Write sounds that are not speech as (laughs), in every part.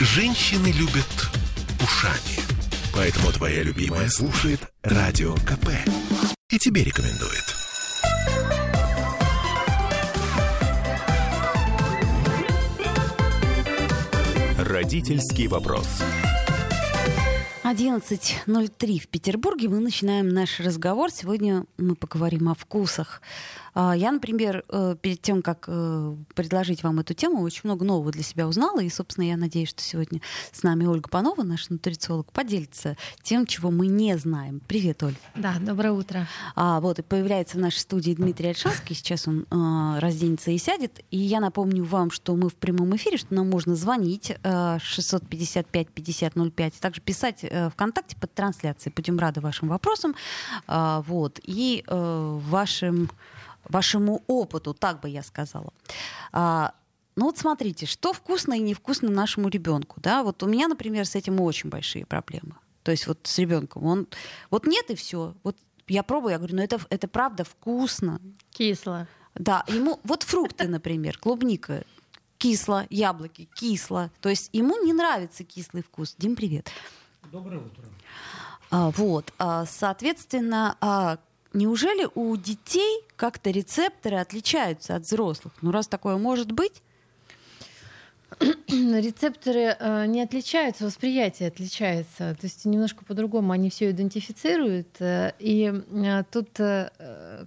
Женщины любят ушами. Поэтому твоя любимая слушает Радио КП. И тебе рекомендует. Родительский вопрос. 11.03 в Петербурге. Мы начинаем наш разговор. Сегодня мы поговорим о вкусах. А, я, например, э, перед тем, как э, предложить вам эту тему, очень много нового для себя узнала. И, собственно, я надеюсь, что сегодня с нами Ольга Панова, наш нутрициолог, поделится тем, чего мы не знаем. Привет, Оль. Да, доброе утро. А, вот, и появляется в нашей студии Дмитрий Альшанский. Сейчас он э, разденется и сядет. И я напомню вам, что мы в прямом эфире, что нам можно звонить э, 655-5005, также писать э, ВКонтакте под трансляцией. Будем рады вашим вопросам. Э, вот, и э, вашим вашему опыту, так бы я сказала. А, ну вот смотрите, что вкусно и невкусно нашему ребенку, да? Вот у меня, например, с этим очень большие проблемы. То есть вот с ребенком, он вот нет и все. Вот я пробую, я говорю, ну это это правда вкусно. Кисло. Да, ему вот фрукты, (laughs) например, клубника кисло, яблоки кисло. То есть ему не нравится кислый вкус. Дим, привет. Доброе утро. А, вот, а, соответственно, а, неужели у детей как-то рецепторы отличаются от взрослых? Ну, раз такое может быть, рецепторы э, не отличаются, восприятие отличается. То есть немножко по-другому они все идентифицируют. Э, и э, тут,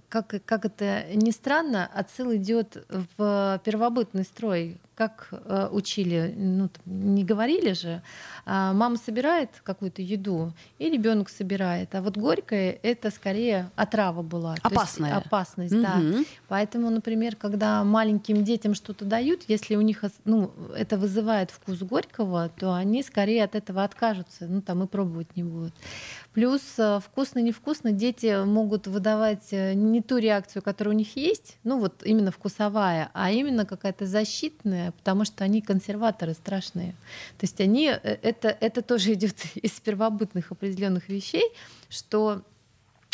как, как это ни странно, отсыл идет в первобытный строй. Как учили, ну, не говорили же, а мама собирает какую-то еду, и ребенок собирает. А вот горькое это скорее отрава была. Опасная. опасность, угу. да. Поэтому, например, когда маленьким детям что-то дают, если у них ну, это вызывает вкус горького, то они скорее от этого откажутся, ну там и пробовать не будут. Плюс э, вкусно-невкусно дети могут выдавать э, не ту реакцию, которая у них есть, ну вот именно вкусовая, а именно какая-то защитная, потому что они консерваторы страшные. То есть они, э, это, это тоже (laughs) идет из первобытных определенных вещей, что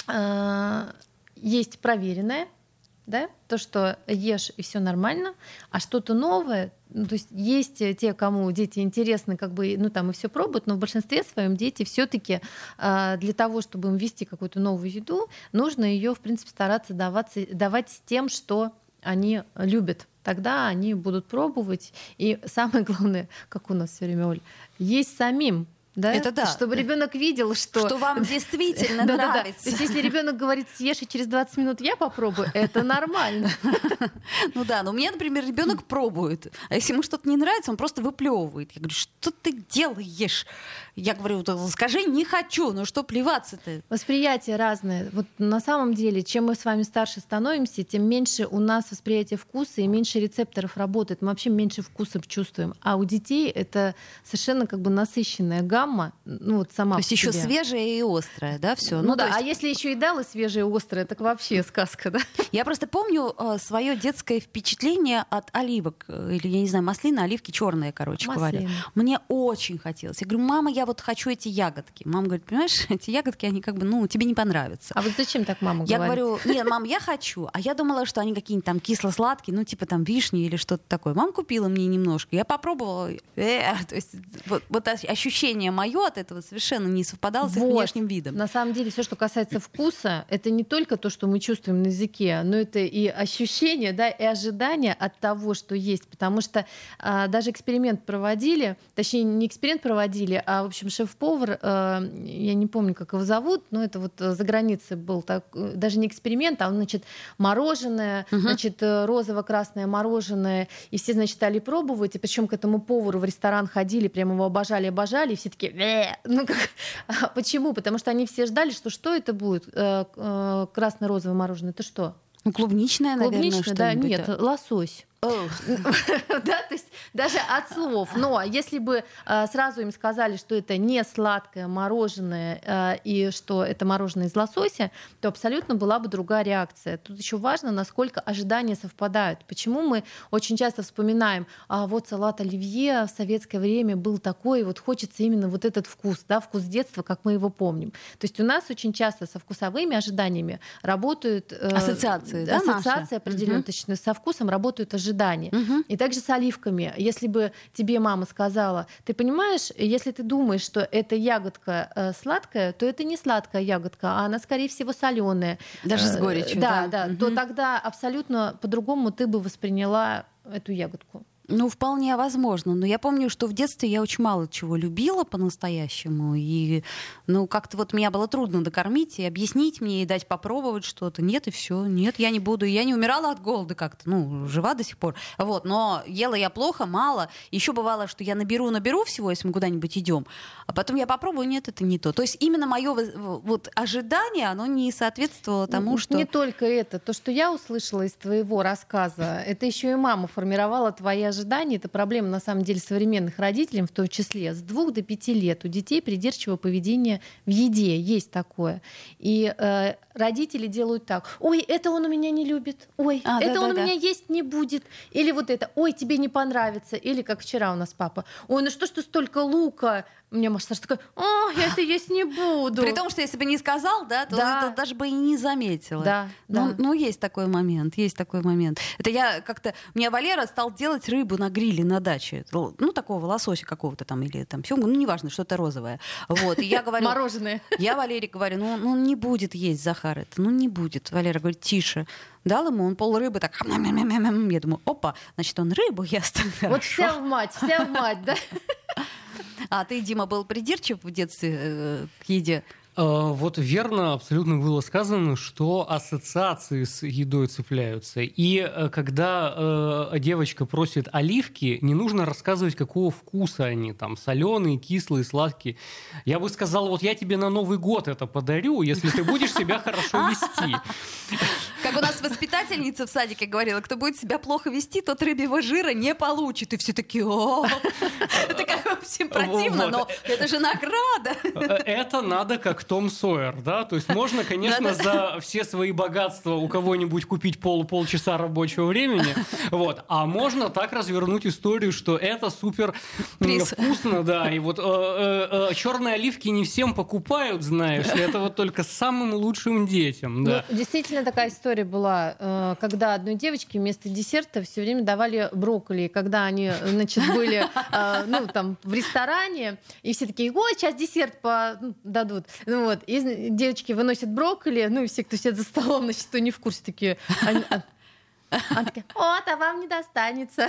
э, есть проверенное, да, то, что ешь и все нормально, а что-то новое, ну, то есть есть те, кому дети интересны, как бы, ну там и все пробуют, но в большинстве своем дети все-таки э, для того, чтобы им ввести какую-то новую еду, нужно ее, в принципе, стараться даваться, давать с тем, что они любят. Тогда они будут пробовать. И самое главное, как у нас все время, Оль, есть самим да? Это да. Чтобы ребенок видел, что... Что вам (laughs) действительно нравится. То есть если ребенок говорит, съешь, и через 20 минут я попробую, это нормально. (laughs) Ну да, но у меня, например, ребенок пробует. А если ему что-то не нравится, он просто выплевывает. Я говорю, что ты делаешь? Я говорю, скажи, не хочу, ну что плеваться-то? Восприятие разное. Вот на самом деле, чем мы с вами старше становимся, тем меньше у нас восприятие вкуса и меньше рецепторов работает. Мы вообще меньше вкусов чувствуем. А у детей это совершенно как бы насыщенная гамма, гамма, ну вот сама. То есть еще свежая и острая, да, все. Ну, ну да, есть... а если еще и дала свежая и острая, так вообще сказка, да? Я просто помню э, свое детское впечатление от оливок, э, или, я не знаю, маслины, оливки черные, короче Маслина. говоря. Мне очень хотелось. Я говорю, мама, я вот хочу эти ягодки. Мама говорит, понимаешь, (laughs) эти ягодки, они как бы, ну, тебе не понравятся. А вот зачем так мама говорит? Я говорю, нет, мам, я хочу. А я думала, что они какие-нибудь там кисло-сладкие, ну, типа там вишни или что-то такое. Мама купила мне немножко. Я попробовала. Э, (laughs) то есть вот, вот ощущение мое от этого совершенно не совпадало с их внешним видом. На самом деле, все, что касается вкуса, это не только то, что мы чувствуем на языке, но это и ощущение, да, и ожидание от того, что есть. Потому что а, даже эксперимент проводили, точнее, не эксперимент проводили, а, в общем, шеф-повар, а, я не помню, как его зовут, но это вот за границей был так, даже не эксперимент, а он, значит, мороженое, угу. значит, розово-красное мороженое, и все, значит, стали пробовать, и причем к этому повару в ресторан ходили, прямо его обожали, обожали, и все такие, ну как, (laughs) а почему? Потому что они все ждали, что что это будет? Э, э, красно-розовое мороженое, это что? Ну, клубничное, наверное, Клубничное, да, нет, лосось. (laughs) да, то есть даже от слов. Но если бы э, сразу им сказали, что это не сладкое мороженое э, и что это мороженое из лосося, то абсолютно была бы другая реакция. Тут еще важно, насколько ожидания совпадают. Почему мы очень часто вспоминаем, а вот салат оливье в советское время был такой, вот хочется именно вот этот вкус, да, вкус детства, как мы его помним. То есть у нас очень часто со вкусовыми ожиданиями работают... Э, ассоциации, да, Ассоциации определенно, угу. со вкусом работают ожидания ожидания. Угу. И также с оливками. Если бы тебе мама сказала, ты понимаешь, если ты думаешь, что эта ягодка э, сладкая, то это не сладкая ягодка, а она, скорее всего, соленая. Даже с горечью. Да, да, да угу. то тогда абсолютно по-другому ты бы восприняла эту ягодку. Ну, вполне возможно. Но я помню, что в детстве я очень мало чего любила по-настоящему. И, ну, как-то вот меня было трудно докормить и объяснить мне, и дать попробовать что-то. Нет, и все. Нет, я не буду. Я не умирала от голода как-то. Ну, жива до сих пор. Вот. Но ела я плохо, мало. Еще бывало, что я наберу, наберу всего, если мы куда-нибудь идем. А потом я попробую, нет, это не то. То есть именно мое вот ожидание, оно не соответствовало тому, ну, что... Не только это. То, что я услышала из твоего рассказа, это еще и мама формировала ожидания ожиданий. Это проблема, на самом деле, современных родителей, в том числе. С двух до пяти лет у детей придирчивое поведение в еде. Есть такое. И э, родители делают так. Ой, это он у меня не любит. Ой, а, это да, он да, у меня есть не будет. Или вот это. Ой, тебе не понравится. Или как вчера у нас папа. Ой, ну что ж ты столько лука? У меня Маша Саша такая, о, я это есть не буду. При том, что если бы не сказал, да, то да. это даже бы и не заметила. Да, ну, да. ну, есть такой момент, есть такой момент. Это я как-то... Мне Валера стал делать рыбу на гриле на даче. Ну, такого лосося какого-то там, или там семгу, ну, неважно, что-то розовое. Вот, и я говорю... Мороженое. Я Валере говорю, ну, ну, не будет есть Захар это, ну, не будет. Валера говорит, тише. Дал ему, он пол рыбы так... Я думаю, опа, значит, он рыбу ест. (laughs) Вот вся в мать, вся в мать, да? (laughs) (laughs) А ты, Дима, был придирчив в детстве э, к еде? А, вот верно абсолютно было сказано, что ассоциации с едой цепляются. И э, когда э, девочка просит оливки, не нужно рассказывать, какого вкуса они, там, соленые, кислые, сладкие. Я бы сказал, вот я тебе на Новый год это подарю, если ты будешь себя хорошо вести. (laughs) У нас воспитательница в садике говорила, кто будет себя плохо вести, тот рыбьего жира не получит. И все такие, о, (laughs) это как всем противно, но это же награда. Это надо как том Сойер, да? То есть можно, конечно, за все свои богатства у кого-нибудь купить пол полчаса рабочего времени, вот. А можно так развернуть историю, что это супер вкусно, да. И вот э, э, э, черные оливки не всем покупают, знаешь, это вот только самым лучшим детям, да. Ну, действительно такая история была, э, когда одной девочке вместо десерта все время давали брокколи. Когда они, значит, были э, ну, там, в ресторане, и все такие, ой, сейчас десерт по... Ну, дадут. Ну, вот. И девочки выносят брокколи, ну и все, кто сидит за столом, значит, кто не в курсе, такие... Они, а, она такая, вот, а вам не достанется.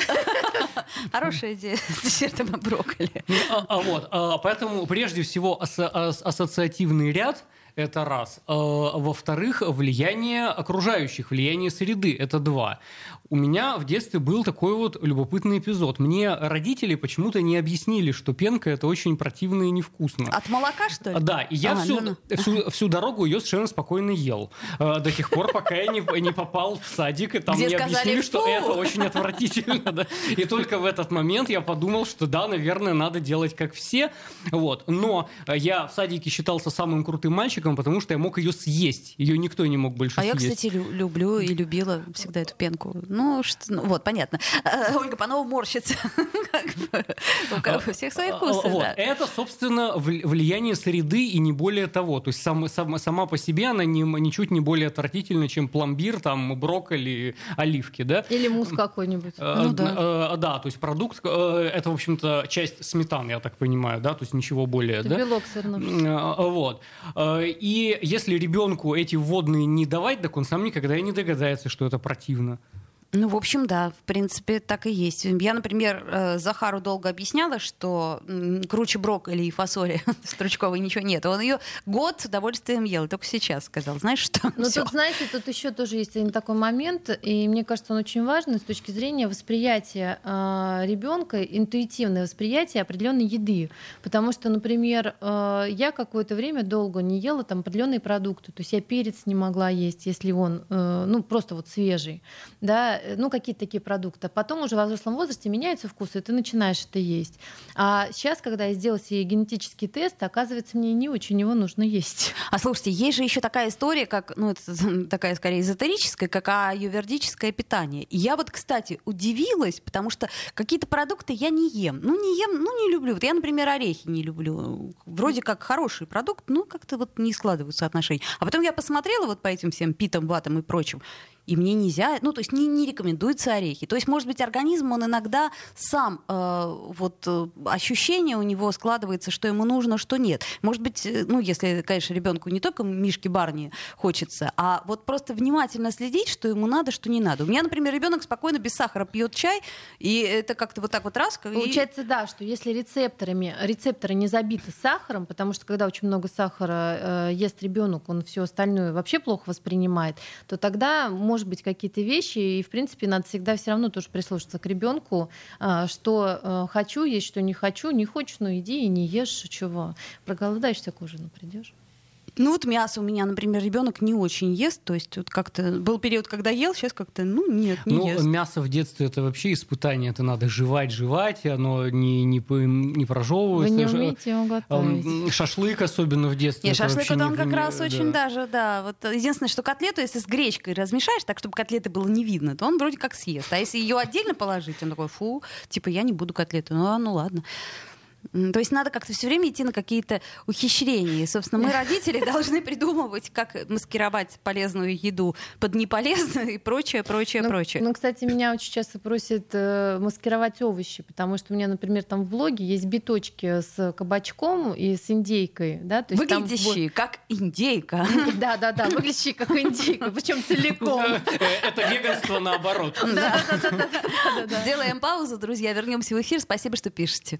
Хорошая идея с десертом брокколи. Ну, а, а, вот, а, поэтому прежде всего ас- ас- ассоциативный ряд — это раз. А, во-вторых, влияние окружающих, влияние среды, это два. У меня в детстве был такой вот любопытный эпизод. Мне родители почему-то не объяснили, что пенка это очень противно и невкусно. От молока, что ли? Да, и я а, всю, ну, ну. Всю, всю дорогу ее совершенно спокойно ел. А, до тех пор, пока я не, не попал в садик, и там Где мне сказали, объяснили, что это очень отвратительно. Да. И только в этот момент я подумал, что да, наверное, надо делать как все. Вот. Но я в садике считался самым крутым мальчиком, потому что я мог ее съесть. Ее никто не мог больше а съесть. А я, кстати, люблю и любила всегда эту пенку. Ну, что, ну вот, понятно. Э, (laughs) Ольга Панова морщится. (laughs) У всех свои вкусы. Вот. Это, собственно, влияние среды и не более того. То есть сам, сам, сама по себе она не, ничуть не более отвратительна, чем пломбир, там, брокколи, оливки, да? Или мусс какой-нибудь. Э, ну, да. Э, да, то есть продукт, это, в общем-то, часть сметаны, я так понимаю, да? То есть ничего более, это да? белок все равно. Вот. И если ребенку эти вводные не давать, так он сам никогда и не догадается, что это противно. Ну, в общем, да, в принципе, так и есть. Я, например, э, Захару долго объясняла, что круче брокколи и фасоли (laughs) стручковой ничего нет. Он ее год с удовольствием ел, только сейчас сказал, знаешь что? Ну, тут, знаете, тут еще тоже есть один такой момент, и мне кажется, он очень важный с точки зрения восприятия э, ребенка, интуитивное восприятие определенной еды. Потому что, например, э, я какое-то время долго не ела там определенные продукты. То есть я перец не могла есть, если он, э, ну, просто вот свежий. Да, Э, ну, какие-то такие продукты. Потом уже в взрослом возрасте меняются вкусы, и ты начинаешь это есть. А сейчас, когда я сделала себе генетический тест, оказывается, мне не очень его нужно есть. А слушайте, есть же еще такая история, как, ну, это (laughs) такая скорее эзотерическая, как аювердическое питание. Я вот, кстати, удивилась, потому что какие-то продукты я не ем. Ну, не ем, ну, не люблю. Вот я, например, орехи не люблю. Вроде как хороший продукт, но как-то вот не складываются отношения. А потом я посмотрела вот по этим всем питам, ватам и прочим, и мне нельзя, ну, то есть не, не рекомендуются орехи. То есть, может быть, организм, он иногда сам, э, вот, э, ощущение у него складывается, что ему нужно, что нет. Может быть, э, ну, если, конечно, ребенку не только мишки барни хочется, а вот просто внимательно следить, что ему надо, что не надо. У меня, например, ребенок спокойно без сахара пьет чай, и это как-то вот так вот раз. Получается, и... да, что если рецепторами, рецепторы не забиты сахаром, потому что когда очень много сахара э, ест ребенок, он все остальное вообще плохо воспринимает, то тогда, может быть, какие-то вещи, и, в принципе, надо всегда все равно тоже прислушаться к ребенку, э, что э, хочу есть, что не хочу, не хочешь, ну иди и не ешь, чего. Проголодаешься к ужину придешь. Ну вот мясо у меня, например, ребенок не очень ест, то есть вот как-то был период, когда ел, сейчас как-то, ну нет, не ну, ест. мясо в детстве это вообще испытание, это надо жевать, жевать, оно не не не прожевывается. Вы не умеете его готовить. Шашлык особенно в детстве. Нет, шашлык это он как не, раз да. очень даже, да. Вот единственное, что котлету, если с гречкой размешаешь, так чтобы котлеты было не видно, то он вроде как съест. А если ее отдельно положить, он такой, фу, типа я не буду котлету. Ну, а, ну ладно. То есть надо как-то все время идти на какие-то ухищрения. И, собственно, мы, родители, должны придумывать, как маскировать полезную еду под неполезную и прочее, прочее, ну, прочее. Ну, кстати, меня очень часто просят э, маскировать овощи, потому что у меня, например, там в блоге есть биточки с кабачком и с индейкой. Да? То есть выглядящие там... как индейка. (laughs) Да, да, да, выглядящие как индейка, причем целиком. (laughs) Э, это веганство наоборот. Сделаем паузу, друзья, вернемся в эфир. Спасибо, что пишете.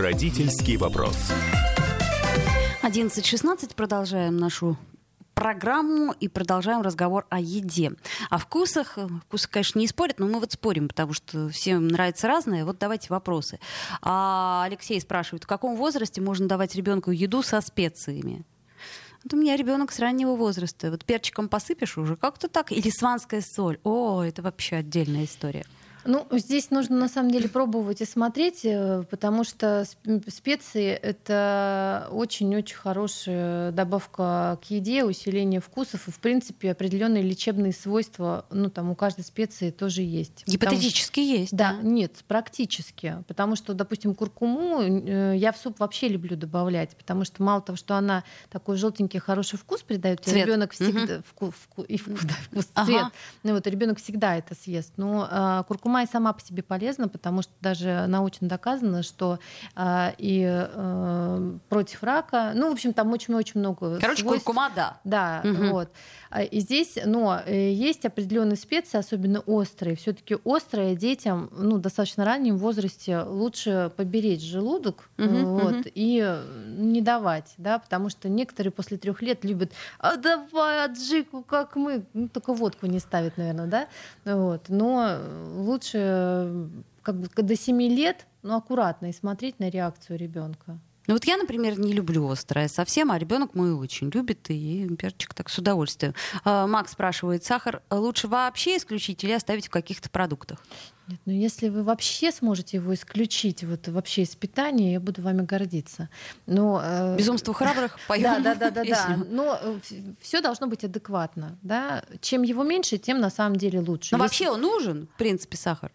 Родительский вопрос. 11.16. Продолжаем нашу программу и продолжаем разговор о еде. О вкусах. Вкусы, конечно, не спорят, но мы вот спорим, потому что всем нравится разное. Вот давайте вопросы. А Алексей спрашивает, в каком возрасте можно давать ребенку еду со специями? Вот у меня ребенок с раннего возраста. Вот перчиком посыпешь уже как-то так. Или сванская соль. О, это вообще отдельная история. Ну, здесь нужно на самом деле пробовать и смотреть, э, потому что специи — это очень-очень хорошая добавка к еде, усиление вкусов и, в принципе, определенные лечебные свойства, ну, там у каждой специи тоже есть. Гипотетически потому, есть. Да, да, нет, практически. Потому что, допустим, куркуму э, я в суп вообще люблю добавлять, потому что мало того, что она такой желтенький хороший вкус придает, ребенок всегда угу. вкус, вкус, и вкус, да, вкус ага. цвет. Ну, вот ребенок всегда это съест. Но а, куркума Куркума и сама по себе полезна, потому что даже научно доказано, что э, и э, против рака, ну, в общем, там очень-очень много Короче, свойств. куркума, да. Да, угу. вот. А, и здесь, но э, есть определенные специи, особенно острые. Все-таки острые детям, ну, достаточно раннем возрасте лучше поберечь желудок угу, вот, угу. и не давать, да, потому что некоторые после трех лет любят, а давай аджику, как мы, ну, только водку не ставят, наверное, да, вот. Но лучше как бы до 7 лет, ну, аккуратно и смотреть на реакцию ребенка. Ну вот я, например, не люблю острое совсем, а ребенок мой очень любит, и перчик так с удовольствием. А, Макс спрашивает, сахар лучше вообще исключить или оставить в каких-то продуктах? Нет, ну если вы вообще сможете его исключить вот вообще из питания, я буду вами гордиться. Но, э... Безумство храбрых, (laughs) поем Да, да, да, да, да. Но э, все должно быть адекватно. Да? Чем его меньше, тем на самом деле лучше. Но вообще он нужен, в принципе, сахар?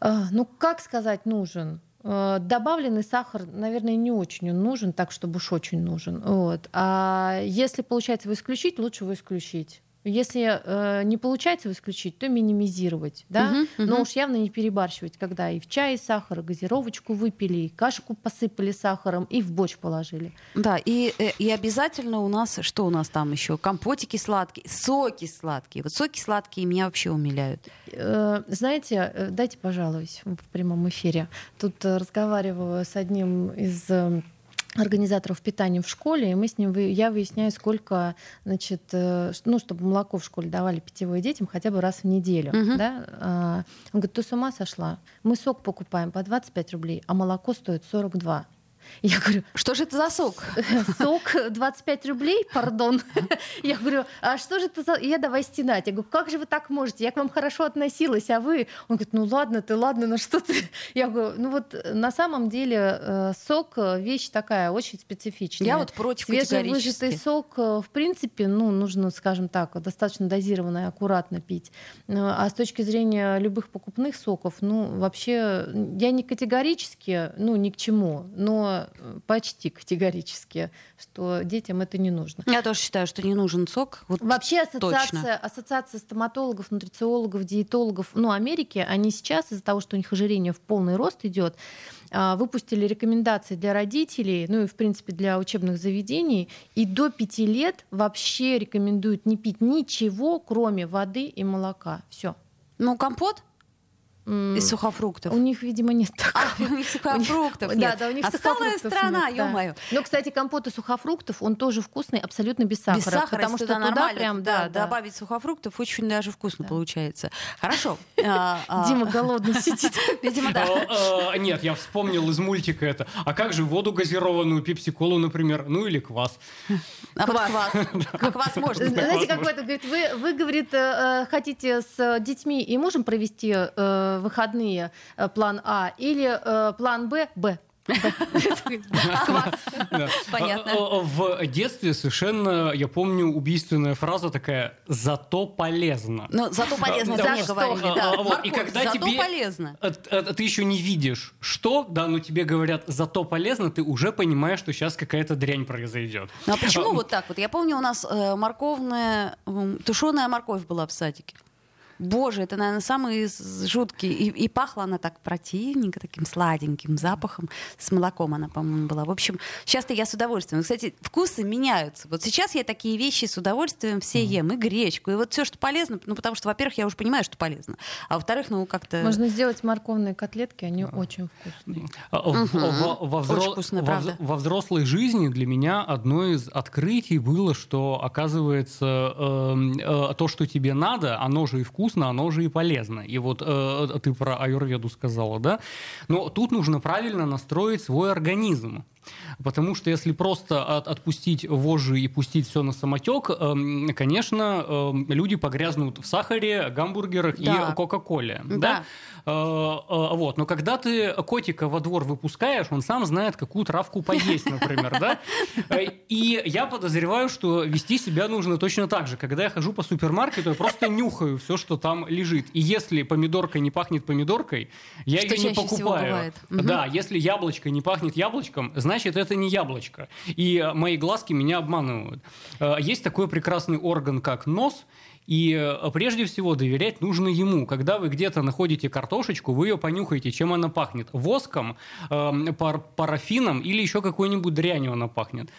Э, ну, как сказать нужен? Э, добавленный сахар, наверное, не очень он нужен, так чтобы уж очень нужен. Вот. А если получается его исключить, лучше его исключить. Если э, не получается исключить, то минимизировать, да, uh-huh, uh-huh. но уж явно не перебарщивать, когда и в чай сахар, газировочку выпили, и кашку посыпали сахаром, и в борщ положили. Да, и, э, и обязательно у нас, что у нас там еще, компотики сладкие, соки сладкие. Вот соки сладкие меня вообще умиляют. Э, знаете, э, дайте пожалуйста в прямом эфире. Тут э, разговаривала с одним из организаторов питания в школе, и мы с ним, я выясняю, сколько, значит, э, ну, чтобы молоко в школе давали питьевое детям хотя бы раз в неделю. Uh-huh. Да? А, он говорит, ты с ума сошла? Мы сок покупаем по 25 рублей, а молоко стоит 42. Я говорю, что же это за сок? (laughs) Сок 25 рублей, пардон. Я говорю, а что же это за... Я давай стенать. Я говорю, как же вы так можете? Я к вам хорошо относилась, а вы... Он говорит, ну ладно ты, ладно, ну что ты... Я говорю, ну вот на самом деле э, сок э, вещь такая очень специфичная. Я вот против Свежевыжатый сок, э, в принципе, ну, нужно, скажем так, достаточно дозированно и аккуратно пить. А с точки зрения любых покупных соков, ну, вообще, я не категорически, ну, ни к чему, но почти категорически, что детям это не нужно. Я тоже считаю, что не нужен сок. Вот Вообще ассоциация, ассоциация стоматологов, нутрициологов, диетологов, ну, Америки, они сейчас из-за того, что у них ожирение в полный рост идет, а, выпустили рекомендации для родителей, ну и, в принципе, для учебных заведений, и до пяти лет вообще рекомендуют не пить ничего, кроме воды и молока. Все. Ну, компот? Из сухофруктов. У них, видимо, нет (laughs) такого. А, (laughs) у них сухофруктов нет. Да, да, у них Отсталая страна, ё-моё. Но, кстати, компот из сухофруктов, он тоже вкусный, абсолютно без сахара. Без сахара, потому что туда, прям, да, добавить сухофруктов очень даже вкусно получается. Хорошо. (laughs) А, а. Дима голодный сидит. Видимо, да. Нет, я вспомнил из мультика это. А как же воду газированную, пепси-колу, например, ну или квас? А квас. Квас можно. Знаете, как это говорит, вы, говорит, э, э, хотите с детьми и мужем провести э, выходные э, план А или э, план Б, Б. Понятно. А, а, в детстве совершенно, я помню, убийственная фраза такая «зато полезно». Ну, зато полезно, это мне говорили, да. И когда тебе... полезно. Ты еще не видишь, что, да, но тебе говорят «зато полезно», ты уже понимаешь, что сейчас какая-то дрянь произойдет. Ну, а почему вот так вот? Я помню, у нас э, морковная, тушеная морковь была в садике. Боже, это, наверное, самый жуткий. И, и пахла она так противненько, таким сладеньким запахом. С молоком она, по-моему, была. В общем, сейчас-то я с удовольствием. Кстати, вкусы меняются. Вот сейчас я такие вещи с удовольствием все ем. И гречку, и вот все, что полезно. Ну, потому что, во-первых, я уже понимаю, что полезно. А во-вторых, ну, как-то... Можно сделать морковные котлетки, они очень вкусные. Во взрослой жизни для меня одно из открытий было, что, оказывается, эм, э, то, что тебе надо, оно же и вкусно вкусно, оно же и полезно. И вот э, ты про аюрведу сказала, да? Но тут нужно правильно настроить свой организм. Потому что если просто от, отпустить вожжи и пустить все на самотек, э, конечно, э, люди погрязнут в сахаре, гамбургерах да. и Кока-Коле. Да. да? Э, э, вот. Но когда ты котика во двор выпускаешь, он сам знает, какую травку поесть, например. Да? Э, и я подозреваю, что вести себя нужно точно так же. Когда я хожу по супермаркету, я просто нюхаю все, что там лежит. И если помидорка не пахнет помидоркой, я что ее не покупаю. Да, если яблочко не пахнет яблочком, значит, это не яблочко. И мои глазки меня обманывают. Есть такой прекрасный орган, как нос, и э, прежде всего доверять нужно ему. Когда вы где-то находите картошечку, вы ее понюхаете, чем она пахнет. Воском, э, пар парафином или еще какой-нибудь дрянью она пахнет.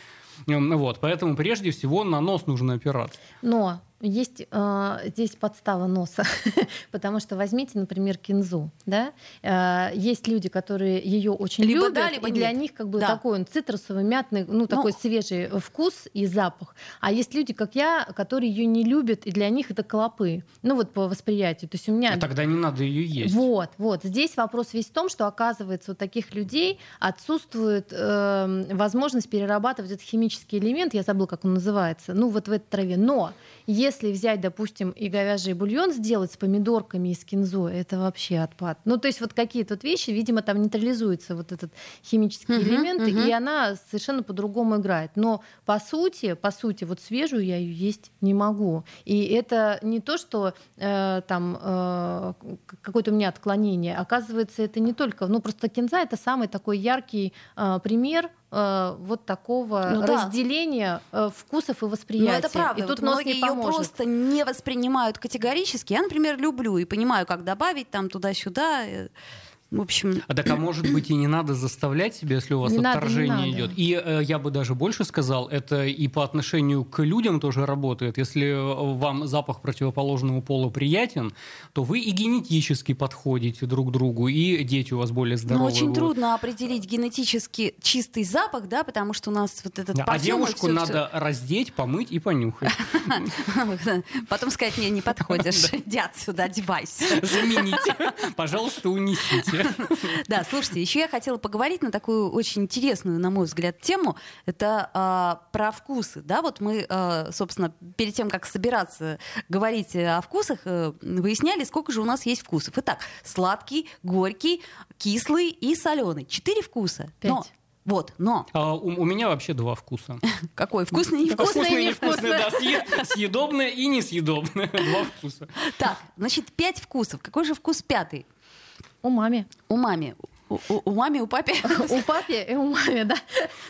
Вот, поэтому прежде всего на нос нужно опираться. Но есть э, здесь подстава носа, (laughs) потому что возьмите, например, кинзу, да, э, есть люди, которые ее очень либо любят, да, либо и для нет. них как бы да. такой он цитрусовый, мятный, ну, ну такой свежий вкус и запах, а есть люди, как я, которые ее не любят, и для них это клопы, ну вот по восприятию, то есть у меня. А тогда не надо ее есть. Вот, вот, здесь вопрос весь в том, что оказывается у таких людей отсутствует э, возможность перерабатывать этот химический элемент, я забыл, как он называется, ну вот в этой траве, но если взять, допустим, и говяжий бульон сделать с помидорками и с кинзой, это вообще отпад. Ну, то есть вот какие-то вот вещи, видимо, там нейтрализуется вот этот химический uh-huh, элемент, uh-huh. и она совершенно по-другому играет. Но по сути, по сути, вот свежую я ее есть не могу. И это не то, что э, там э, какое-то у меня отклонение. Оказывается, это не только, ну просто кинза это самый такой яркий э, пример Э, вот такого ну, разделения да. Э, вкусов и восприятия. Ну, это правда. И тут вот многие ее просто не воспринимают категорически. Я, например, люблю и понимаю, как добавить там туда-сюда. Э, в общем... А так, а может быть, и не надо заставлять себя, если у вас не отторжение надо, идет. И э, я бы даже больше сказал, это и по отношению к людям тоже работает. Если вам запах противоположного пола приятен, то вы и генетически подходите друг к другу, и дети у вас более ну, здоровые. Но очень трудно определить генетически чистый запах, да, потому что у нас вот этот да, А девушку надо раздеть, помыть и понюхать. (laughs) Потом сказать, не, не подходишь, (laughs) иди отсюда, одевайся. Замените. Пожалуйста, унесите. Извините. (laughs) Да, слушайте, еще я хотела поговорить на такую очень интересную, на мой взгляд, тему. Это а, про вкусы. Да, вот мы, а, собственно, перед тем, как собираться говорить о вкусах, а, выясняли, сколько же у нас есть вкусов. Итак, сладкий, горький, кислый и соленый. Четыре вкуса. Пять. Но, вот, но А, у, у меня вообще два вкуса. (laughs) какой? Вкусный, невкусный? И невкусное, да. съе- Съедобное и несъедобное. (laughs) Два вкуса. Так, значит, пять вкусов. Какой же вкус пятый? У маме. У мами. У, у- у мами, у папе? (laughs) У папе и у маме, да.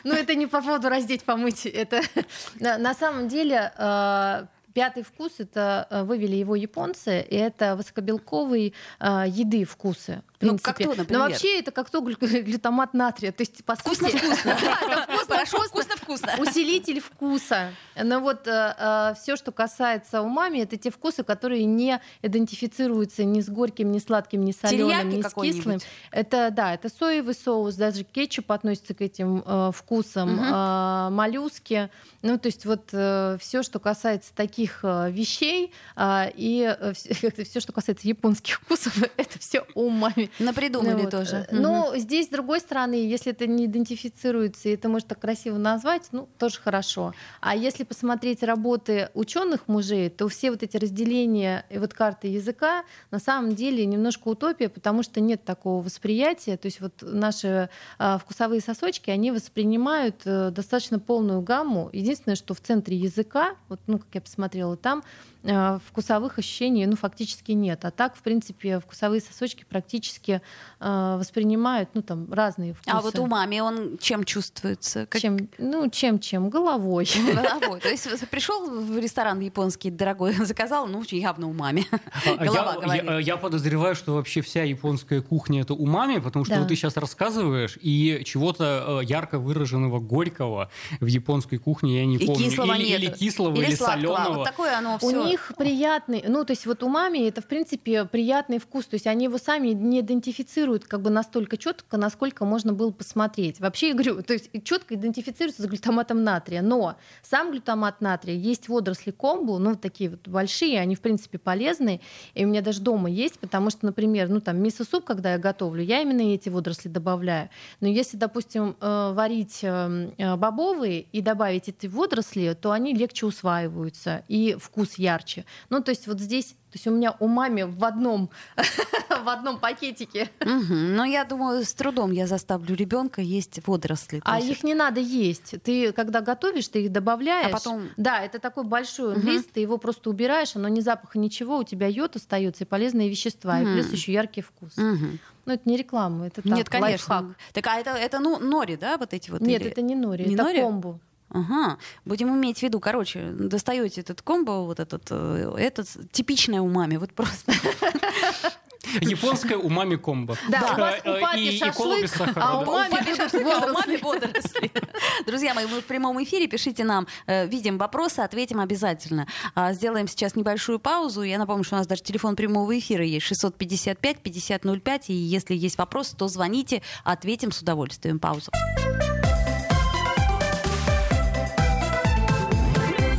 Но это не по поводу раздеть, помыть. Это (laughs) на, на самом деле э, пятый вкус это э, вывели его японцы, и это высокобелковые э, еды вкусы. В Ну, как то, например? Но вообще это как то глю- (laughs) глютамат натрия. То есть, по сути, Вкусно-вкусно. (laughs) Да, это Хорошо, вкусно-вкусно. вкусно-вкусно. Усилитель вкуса. Но вот все, что касается умами, это те вкусы, которые не идентифицируются ни с горьким, ни сладким, ни соленым, ни с кислым. Это да, это соевый соус, даже кетчуп относится к этим э, вкусам, э, моллюски. Ну, то есть вот все, что касается таких э, вещей э, и (laughs) все, что касается японских (laughs) вкусов, (laughs) это все умами. Напридумали вот, тоже. э, Ну, здесь, с другой стороны, если это не идентифицируется, и это можно так красиво назвать, ну, тоже хорошо. А если посмотреть работы ученых мужей, то все вот эти разделения и вот карты языка на самом деле немножко утопия, потому что нет такого восприятия. То есть вот наши а, вкусовые сосочки, они воспринимают э, достаточно полную гамму. Единственное, что в центре языка, вот, ну, как я посмотрела, там э, вкусовых ощущений, ну, фактически нет. А так, в принципе, вкусовые сосочки практически э, воспринимают, ну, там, разные вкусы. А вот у мами он чем чувствуется? Как- Чем, ну, чем-чем? Головой. (laughs) Головой. То есть пришел в ресторан японский дорогой, (laughs) заказал, ну, явно у мами. А Голова я, говорит. я- я подозреваю, что вообще вся японская кухня это умами, потому что Да. вот ты сейчас рассказываешь, и чего-то э, ярко выраженного горького в японской кухне я не И помню. кислого или, нет. или кислого, или, соленого. Вот такое оно все. Них приятный, ну, то есть вот у мами это, в принципе, приятный вкус. То есть они его сами не идентифицируют как бы настолько четко, насколько можно было посмотреть. Вообще, я говорю, то есть четко идентифицируется с глютаматом натрия. Но сам глютамат натрия есть водоросли комбу, ну, такие вот большие, они, в принципе, полезные. И у меня даже дома есть, потому что, например, ну, там, мисо-суп, когда я готовлю, я именно эти водоросли добавляю. Но если, допустим, э, варить э, э, бобовые и добавить эти водоросли, то они легче усваиваются и вкус ярче. Ну, то есть вот здесь, то есть у меня у мами в одном, (laughs) в одном пакетике, Мгм. Но я думаю, с трудом я заставлю ребенка есть водоросли. А их не надо есть. Ты, когда готовишь, ты их добавляешь. А потом- Да, это такой большой лист, ты его просто убираешь, оно ни запаха, ничего, у тебя йод остается и полезные вещества, и плюс еще яркий вкус. Ну, это не реклама, это так, Нет, конечно. лайфхак. Так, а это, это ну, нори, да, вот эти вот? Нет, или- это не нори, Не это нори? комбу. Ага, будем иметь в виду, короче, достаете этот комбо, вот этот, э, этот типичное у мами, вот просто. Японская умами комбо. Да, у вас Э, у папи и, и шашлык, сахара. а у да. мами шашлык, а у водоросли. водоросли. Друзья мои, мы в прямом эфире, пишите нам, э, видим вопросы, ответим обязательно. А, Сделаем сейчас небольшую паузу. Я напомню, что у нас даже телефон прямого эфира есть 655-5005, и если есть вопрос, то звоните, ответим с удовольствием. Пауза.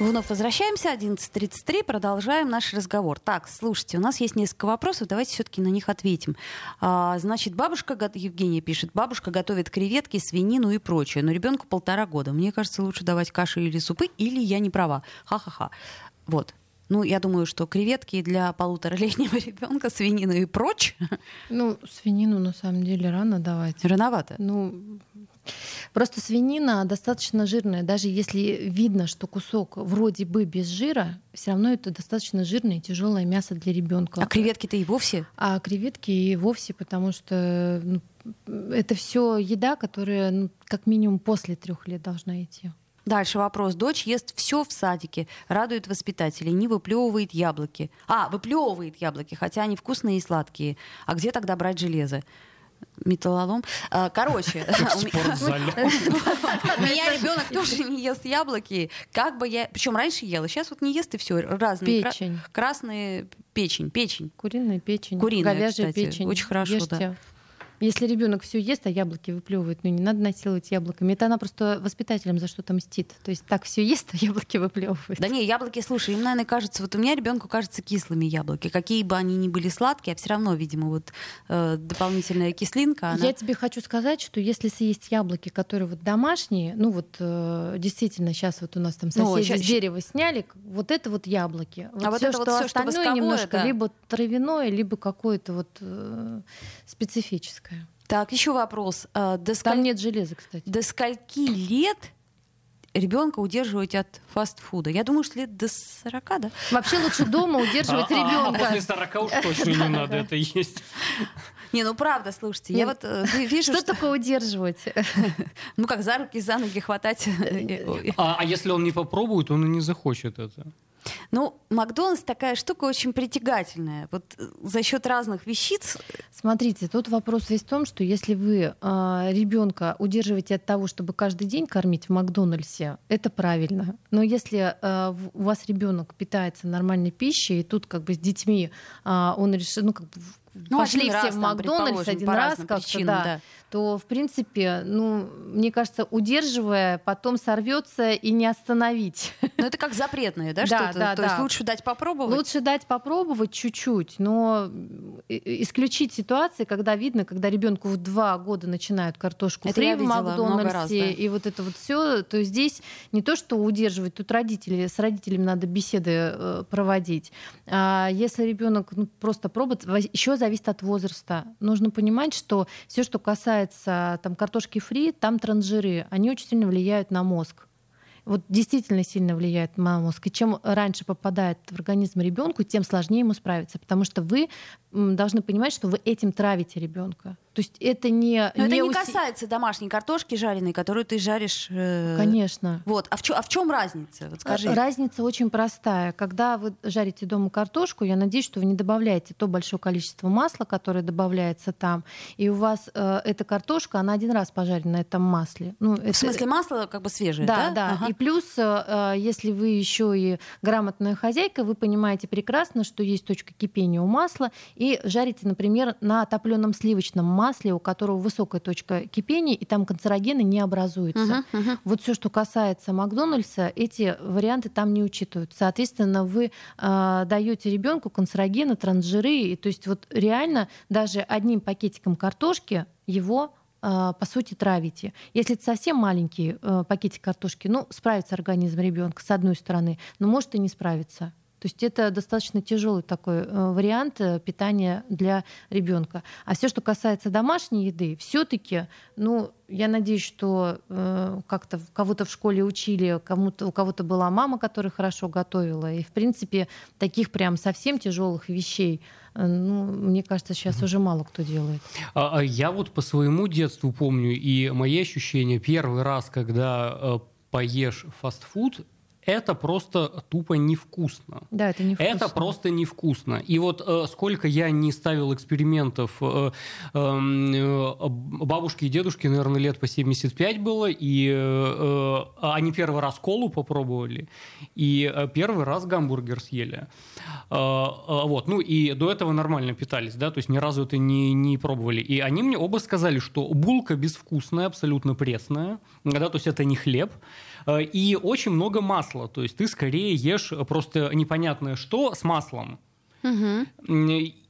Вновь возвращаемся, 11.33, продолжаем наш разговор. Так, слушайте, у нас есть несколько вопросов, давайте все-таки на них ответим. А, значит, бабушка, Евгения пишет, бабушка готовит креветки, свинину и прочее, но ребенку полтора года. Мне кажется, лучше давать каши или супы, или я не права. Ха-ха-ха. Вот. Ну, я думаю, что креветки для полуторалетнего (laughs) ребенка, свинину и прочь, Ну, свинину на самом деле рано давать. рановато. Ну, просто свинина достаточно жирная. Даже если видно, что кусок вроде бы без жира, все равно это достаточно жирное и тяжелое мясо для ребенка. А креветки-то и вовсе А креветки и вовсе, потому что ну, это все еда, которая ну, как минимум после трех лет должна идти. Дальше вопрос. Дочь ест все в садике, радует воспитателей, не выплевывает яблоки. А, выплевывает яблоки, хотя они вкусные и сладкие. А где тогда брать железо? Металлолом. А, короче, (laughs) в спортзале. (laughs) у меня ребенок тоже не ест яблоки. Как бы я... Причем раньше ела, сейчас вот не ест и все. Разные. Печень. Красные печень, печень. Куриная печень, Куриная, говяжья кстати. печень. Очень хорошо, да. Если ребенок все ест, а яблоки выплевывает, ну не надо насиловать яблоками. Это она просто воспитателям за что-то мстит. То есть так все ест, а яблоки выплевывает. Да не, яблоки, слушай, им, наверное, кажется, вот у меня ребенку кажется кислыми яблоки. Какие бы они ни были сладкие, а все равно, видимо, вот э, дополнительная кислинка, она... Я тебе хочу сказать, что если съесть яблоки, которые вот домашние, ну вот э, действительно сейчас вот у нас там Ну, соседи щас- с дерева сняли, вот это вот яблоки. Вот А вот всё, это вот что что остальное восковое, немножко да. либо травяное, либо какое-то вот э, специфическое. Так, еще вопрос. Э, До, Там сколь- нет железа, кстати. до скольки лет ребенка удерживать от фастфуда? Я думаю, что лет до 40, да? Вообще лучше дома удерживать А- а- А ребенка. после 40 уж точно не надо это есть. Не, ну правда, слушайте, я Ну, вот э, ви- вижу, Что что, такое удерживать? (laughs) ну как за руки, за ноги хватать. А, а если он не попробует, он и не захочет это. Ну, Макдональдс такая штука очень притягательная. Вот э, за счет разных вещиц. Смотрите, тут вопрос весь в том, что если вы ребенка удерживаете от того, чтобы каждый день кормить в Макдональдсе, это правильно. Но если а, в- у вас ребенок питается нормальной пищей, и тут как бы с детьми а, он решил, ну как бы Ну, пошли все раз в Макдональдс один раз как-то, да, да. то в принципе, ну мне кажется, удерживая, потом сорвется и не остановить. Ну, это как запретное, да, (laughs) Да, что-то? да, То есть да. лучше дать попробовать. Лучше дать попробовать чуть-чуть, но и- и- исключить ситуации, когда видно, когда ребенку в два года начинают картошку Это фри в Макдональдсе раз, да. и вот это вот все, то здесь не то, что удерживать, тут родители с родителями надо беседы э, проводить. А если ребенок ну, просто пробует, еще зависит от возраста. Нужно понимать, что все, что касается там картошки фри, там транжиры, они очень сильно влияют на мозг вот действительно сильно влияет на мозг. И чем раньше попадает в организм ребенку, тем сложнее ему справиться, потому что вы должны понимать, что вы этим травите ребенка. То есть это не, Но это не уси- касается домашней картошки жареной, которую ты жаришь. э, Конечно. Вот. А в, чё- а в чем разница? Вот скажи. Разница очень простая. Когда вы жарите дома картошку, я надеюсь, что вы не добавляете то большое количество масла, которое добавляется там, и у вас э, эта картошка, она один раз пожарена на этом масле. Ну, В смысле, масло как бы свежее, Да, да? да. Ага. И плюс, э, если вы еще и грамотная хозяйка, вы понимаете прекрасно, что есть точка кипения у масла, и жарите, например, на топленом сливочном масле, у которого высокая точка кипения, и там канцерогены не образуются. Мгм, мгм. Вот все, что касается Макдональдса, эти варианты там не учитывают. Соответственно, вы э, даете ребенку канцерогены, трансжиры, и то есть вот реально даже одним пакетиком картошки его э, по сути травите. Если это совсем маленький э, пакетик картошки, ну справится организм ребенка с одной стороны, но может и не справиться. То есть это достаточно тяжелый такой э, вариант э, питания для ребенка. А все, что касается домашней еды, все-таки, ну, я надеюсь, что э, как-то кого-то в школе учили, кому-то, у кого-то была мама, которая хорошо готовила. И, в принципе, таких прям совсем тяжелых вещей, э, ну, мне кажется, сейчас уже мало кто делает. А, а Я вот по своему детству помню, и мои ощущения, первый раз, когда э, поешь фастфуд, это просто тупо невкусно. Да, это не Это просто невкусно. И вот э, сколько я не ставил экспериментов, э, эм, э, бабушке и дедушке, наверное, лет по 75 было, и э, э, они первый раз колу попробовали, и э, первый раз гамбургер съели. Э, э, вот, ну и до этого нормально питались, да, то есть ни разу это не, не пробовали. И они мне оба сказали, что булка безвкусная, абсолютно пресная, да, то есть это не хлеб, Э, и очень много масла, то есть ты скорее ешь просто непонятное что с маслом. Мгм.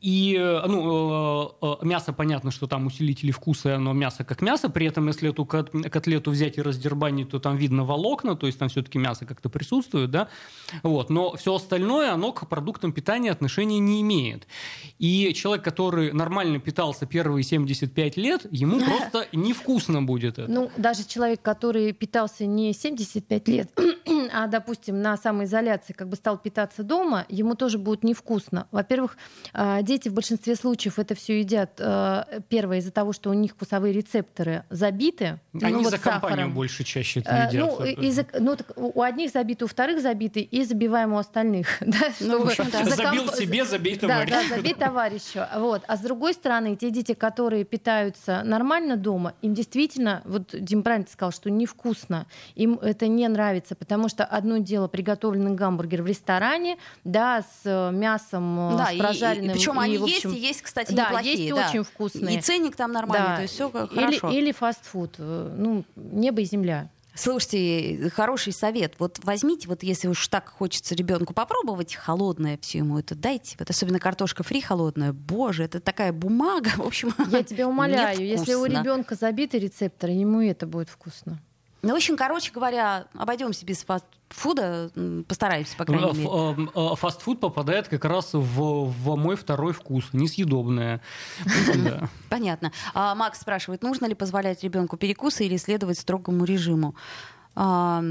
И, э, ну, э, э, мясо, понятно, что там усилители вкуса, и оно мясо как мясо, при этом, если эту кот- котлету взять и раздербанить, то там видно волокна, то есть там все-таки мясо как-то присутствует, да, вот, но все остальное, оно к продуктам питания отношения не имеет. И человек, который нормально питался первые 75 лет, ему просто невкусно будет это. Ну, даже человек, который питался не 75 лет, (clears throat) а, допустим, на самоизоляции как бы стал питаться дома, ему тоже будет невкусно. Во-первых, а, дети в большинстве случаев это все едят, а, первое, из-за того, что у них вкусовые рецепторы забиты. Они ну, вот за компанию сахаром. больше чаще это Э, едят. Ну, из ну, так у одних забиты, у вторых забиты, и забиваем у остальных. (laughs) да, Ну, чтобы общем, да. за Забил комп- себе, забей Да, товарищу. да, забей товарищу. Вот. А с другой стороны, те дети, которые питаются нормально дома, им действительно, вот Дим правильно сказал, что невкусно. Им это не нравится, потому что одно дело приготовленный гамбургер в ресторане, да, с э, мясом, э, Да, с и, прожаренным. причем и, они в общем, есть, и есть, кстати, да, неплохие. есть да. очень вкусные. И ценник там нормальный, Да. то есть все Или, хорошо. или фастфуд. э, Ну, небо и земля. Слушайте, хороший совет. Вот возьмите, вот если уж так хочется ребенку попробовать холодное все ему это дайте. Вот особенно картошка фри холодная. Боже, это такая бумага. (laughs) В общем, Я тебя (laughs) умоляю, если у ребенка забиты рецепторы, ему это будет вкусно. Ну, в общем, короче говоря, обойдемся без фастфуда, постараемся, по крайней Ф- мере. эм, э, Фастфуд попадает как раз в, в мой второй вкус, несъедобное. Понятно. А Макс спрашивает, нужно ли позволять ребенку перекусы или следовать строгому режиму? А,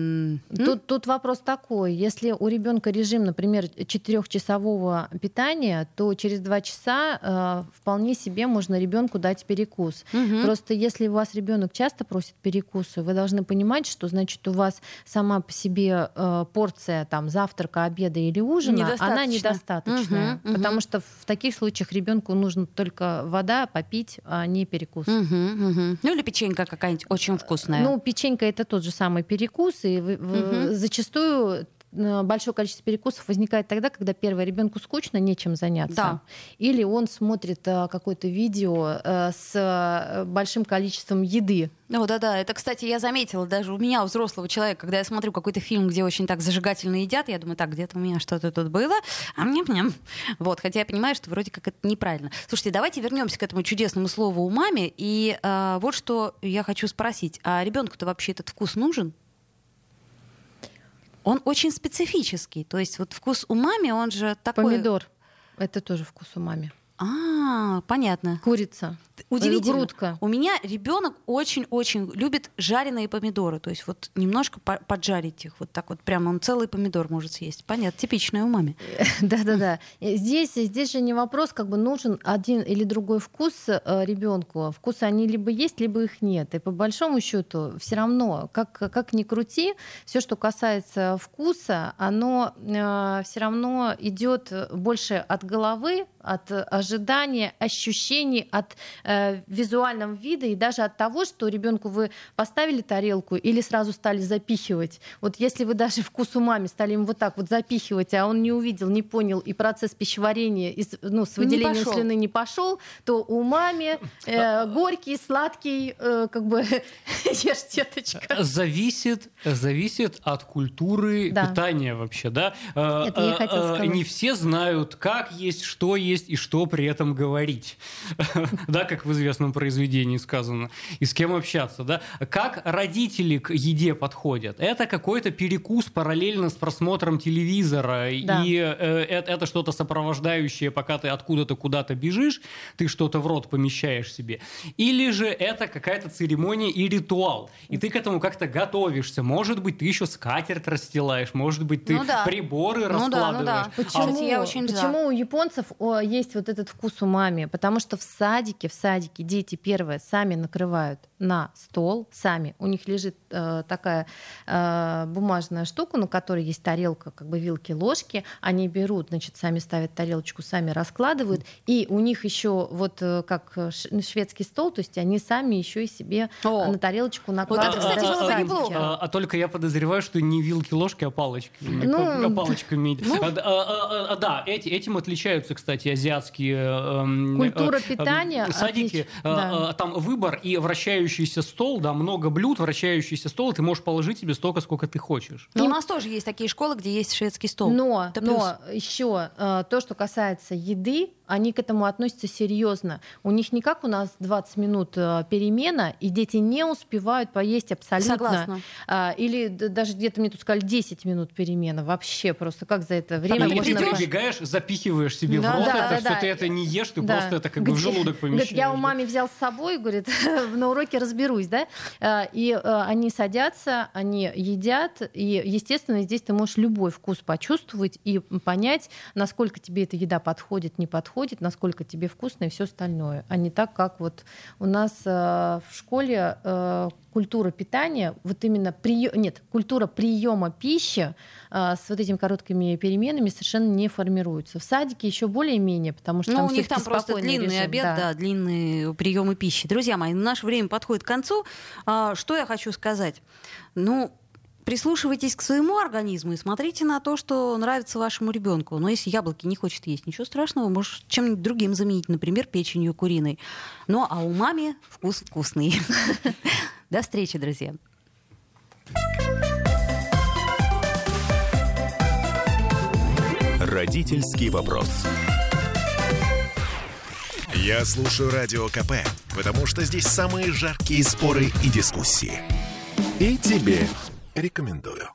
Тут, тут вопрос такой. Если у ребенка режим, например, четырехчасового питания, то через два часа э, вполне себе можно ребенку дать перекус. мгм. Просто если у вас ребенок часто просит перекусы, вы должны понимать, что значит у вас сама по себе э, порция там завтрака, обеда или ужина, она Недостаточно. недостаточная, Мгм, мгм. потому что в таких случаях ребенку нужно только вода попить, а не перекус. Мгм, мгм. Ну или печенька какая-нибудь очень вкусная. Ну, печенька это тот же самый перекус, и Мгм. зачастую э, большое количество перекусов возникает тогда, когда первое ребенку скучно, нечем заняться. Да. Или он смотрит э, какое-то видео э, с э, большим количеством еды. Ну да-да, это, кстати, я заметила даже у меня, у взрослого человека, когда я смотрю какой-то фильм, где очень так зажигательно едят, я думаю, так, где-то у меня что-то тут было, а мне ням Вот, хотя я понимаю, что вроде как это неправильно. Слушайте, давайте вернемся к этому чудесному слову умами. И а, вот что я хочу спросить. А ребенку-то вообще этот вкус нужен? Он очень специфический. То есть вот вкус умами, он же такой... Помидор. Это тоже вкус умами. А, понятно. Курица. Удивительно. Грудка. У меня ребенок очень-очень любит жареные помидоры. То есть вот немножко по- поджарить их. Вот так вот прямо он целый помидор может съесть. Понятно, типичная у мамы. (laughs) Да-да-да. Э, Здесь, здесь же не вопрос, как бы нужен один или другой вкус ребенку. Вкусы они либо есть, либо их нет. И по большому счету все равно, как, как ни крути, все, что касается вкуса, оно все равно идет больше от головы, от ожидания, ощущений, от э, визуального вида и даже от того, что ребенку вы поставили тарелку или сразу стали запихивать. Вот если вы даже (laughs) вкус умами стали им вот так вот запихивать, а он не увидел, не понял, и процесс пищеварения из, ну, с Не выделением пошел. слюны не пошел, то у мами э, горький, сладкий, э, как бы (laughs) ешь, деточка. Зависит, зависит от культуры Да. питания вообще, да? Э, Это я э, хотела э, сказать. Не все знают, как есть, что есть и что при этом говорить. (laughs) Да, как в известном произведении сказано. И с кем общаться, да? Как родители к еде подходят? Это какой-то перекус параллельно с просмотром телевизора. Да. И э, это, это что-то сопровождающее, пока ты откуда-то куда-то бежишь, ты что-то в рот помещаешь себе. Или же это какая-то церемония и ритуал. И ты к этому как-то готовишься. Может быть, ты еще скатерть расстилаешь, может быть, ты Ну да. приборы Ну да, ну раскладываешь. да. А Почему, Кстати, я очень почему у японцев о, есть вот этот вкус умами? Потому что в садике, в садике дети первое сами накрывают на стол, сами. У них лежит э, такая э, бумажная штука, на которой есть тарелка, как бы вилки, ложки. Они берут, значит, сами ставят тарелочку, сами раскладывают. И у них еще вот э, как ш- шведский стол, то есть они сами еще и себе О. на тарелочку это, накладывают. кстати, даже было в бы неплохо. А, а только я подозреваю, что не вилки-ложки, а палочки. Ну, а палочками. ну. А, а, а, а, да, эти, этим отличаются, кстати, азиатские эм, Культура э, э, питания Садики. Отлич- да. Э, э, Там выбор и вращающийся стол, да, много блюд, вращающийся стол, ты можешь положить себе столько, сколько ты хочешь. Но у нас тоже есть такие школы, где есть шведский стол. Но, Это плюс. но еще э, то, что касается еды, они к этому относятся серьезно. У них не как у нас 20 минут э, перемена, и дети не успевают поесть абсолютно. Согласна. А, или даже где-то мне тут сказали 10 минут перемена. Вообще просто как за это время Или можно... ты прибегаешь, запихиваешь себе Да, в рот да, это да, все, да. ты это не ешь, ты Да. просто это как бы в желудок помещаешь. Говорит, я у мамы взял с собой, говорит, (laughs) на уроке разберусь, да? А, И а, они садятся, они едят, и, естественно, здесь ты можешь любой вкус почувствовать и понять, насколько тебе эта еда подходит, не подходит, насколько тебе вкусно и все остальное. А не так, как вот у нас а, в школе а, культура питания, вот именно прием, нет, культура приема пищи а, с вот этими короткими переменами совершенно не формируется. В садике еще более-менее, потому что Ну, там у них там просто длинный режим, обед, да. длинные приемы пищи. Друзья мои, наше время подходит к концу. А, Что я хочу сказать? Ну, прислушивайтесь к своему организму и смотрите на то, что нравится вашему ребенку. Но если яблоки не хочет есть, ничего страшного, можешь чем-нибудь другим заменить, например, печенью куриной. Ну, а у мамы вкус вкусный. (laughs) До встречи, друзья. Родительский вопрос. Я слушаю радио КП, потому что здесь самые жаркие споры и дискуссии. И тебе рекомендую.